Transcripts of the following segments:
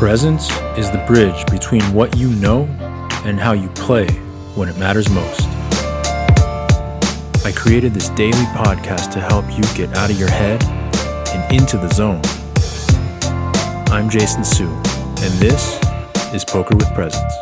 Presence is the bridge between what you know and how you play when it matters most. I created this daily podcast to help you get out of your head and into the zone. I'm Jason Su, and this is Poker with Presence.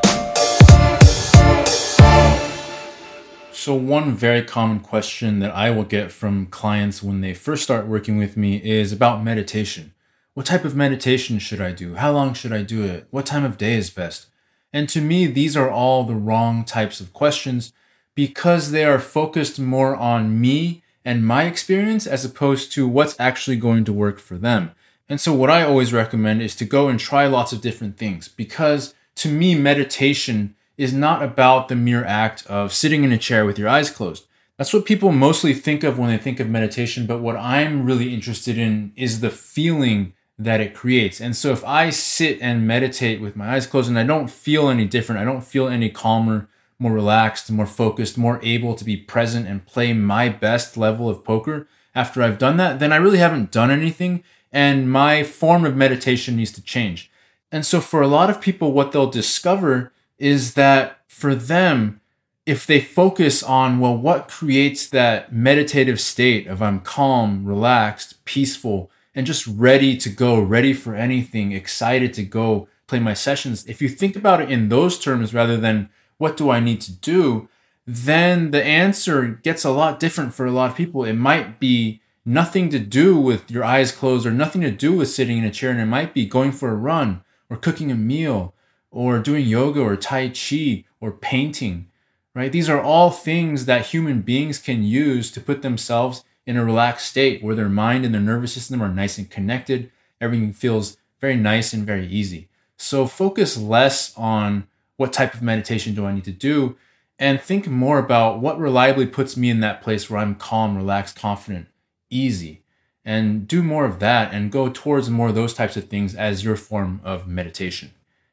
So, one very common question that I will get from clients when they first start working with me is about meditation. What type of meditation should I do? How long should I do it? What time of day is best? And to me, these are all the wrong types of questions because they are focused more on me and my experience as opposed to what's actually going to work for them. And so, what I always recommend is to go and try lots of different things because to me, meditation is not about the mere act of sitting in a chair with your eyes closed. That's what people mostly think of when they think of meditation, but what I'm really interested in is the feeling that it creates. And so if I sit and meditate with my eyes closed and I don't feel any different, I don't feel any calmer, more relaxed, more focused, more able to be present and play my best level of poker after I've done that, then I really haven't done anything and my form of meditation needs to change. And so for a lot of people, what they'll discover is that for them, if they focus on, well, what creates that meditative state of I'm calm, relaxed, peaceful, and just ready to go, ready for anything, excited to go play my sessions, if you think about it in those terms rather than what do I need to do, then the answer gets a lot different for a lot of people. It might be nothing to do with your eyes closed or nothing to do with sitting in a chair, and it might be going for a run or cooking a meal or doing yoga or Tai Chi or painting, right? These are all things that human beings can use to put themselves in a relaxed state where their mind and their nervous system are nice and connected. Everything feels very nice and very easy. So focus less on what type of meditation do I need to do and think more about what reliably puts me in that place where I'm calm, relaxed, confident, easy. And do more of that and go towards more of those types of things as your form of meditation.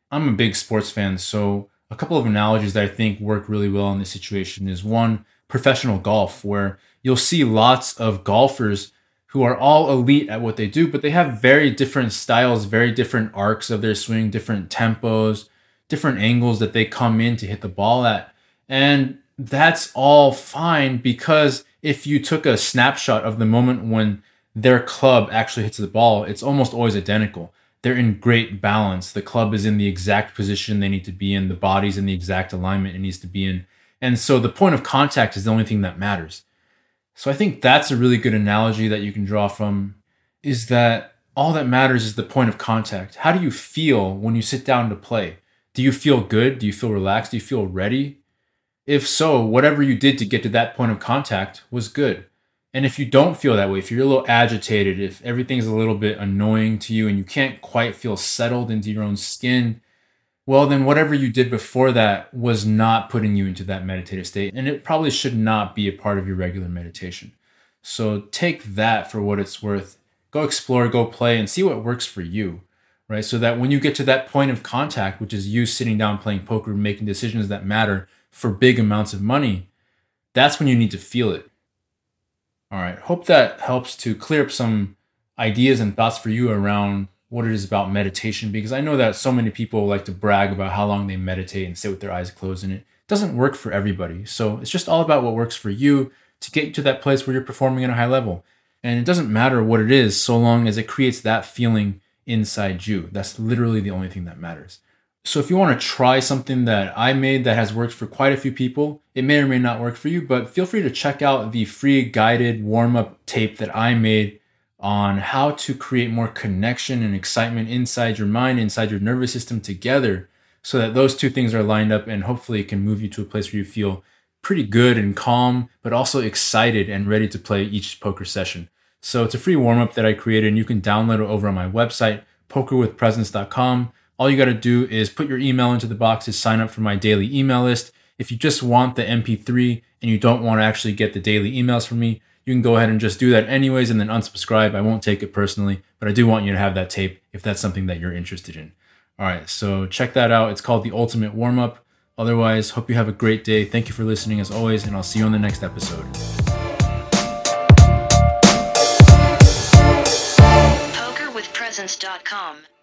I'm a big sports fan, so a couple of analogies that I think work really well in this situation is one, professional golf, where you'll see lots of golfers who are all elite at what they do, but they have very different styles, very different arcs of their swing, different tempos, different angles that they come in to hit the ball at. And that's all fine because if you took a snapshot of the moment when their club actually hits the ball, it's almost always identical. They're in great balance. The club is in the exact position they need to be in, the body's in the exact alignment it needs to be in. And so the point of contact is the only thing that matters. So I think that's a really good analogy that you can draw from is that all that matters is the point of contact. How do you feel when you sit down to play? Do you feel good? Do you feel relaxed? Do you feel ready? If so, whatever you did to get to that point of contact was good. And if you don't feel that way, if you're a little agitated, if everything's a little bit annoying to you and you can't quite feel settled into your own skin, well, then whatever you did before that was not putting you into that meditative state. And it probably should not be a part of your regular meditation. So take that for what it's worth. Go explore, go play, and see what works for you, right? So that when you get to that point of contact, which is you sitting down playing poker, making decisions that matter for big amounts of money, that's when you need to feel it. All right. Hope that helps to clear up some ideas and thoughts for you around what it is about meditation because I know that so many people like to brag about how long they meditate and sit with their eyes closed and it doesn't work for everybody. So it's just all about what works for you to get you to that place where you're performing at a high level. And it doesn't matter what it is so long as it creates that feeling inside you. That's literally the only thing that matters. So if you want to try something that I made that has worked for quite a few people, it may or may not work for you, but feel free to check out the free guided warm up tape that I made on how to create more connection and excitement inside your mind, inside your nervous system together so that those two things are lined up and hopefully it can move you to a place where you feel pretty good and calm, but also excited and ready to play each poker session. So it's a free warm up that I created and you can download it over on my website, pokerwithpresence.com. All you got to do is put your email into the box to sign up for my daily email list. If you just want the MP3 and you don't want to actually get the daily emails from me, you can go ahead and just do that anyways and then unsubscribe. I won't take it personally, but I do want you to have that tape if that's something that you're interested in. All right, so check that out. It's called The Ultimate Warm Up. Otherwise, hope you have a great day. Thank you for listening as always, and I'll see you on the next episode. PokerWithPresence.com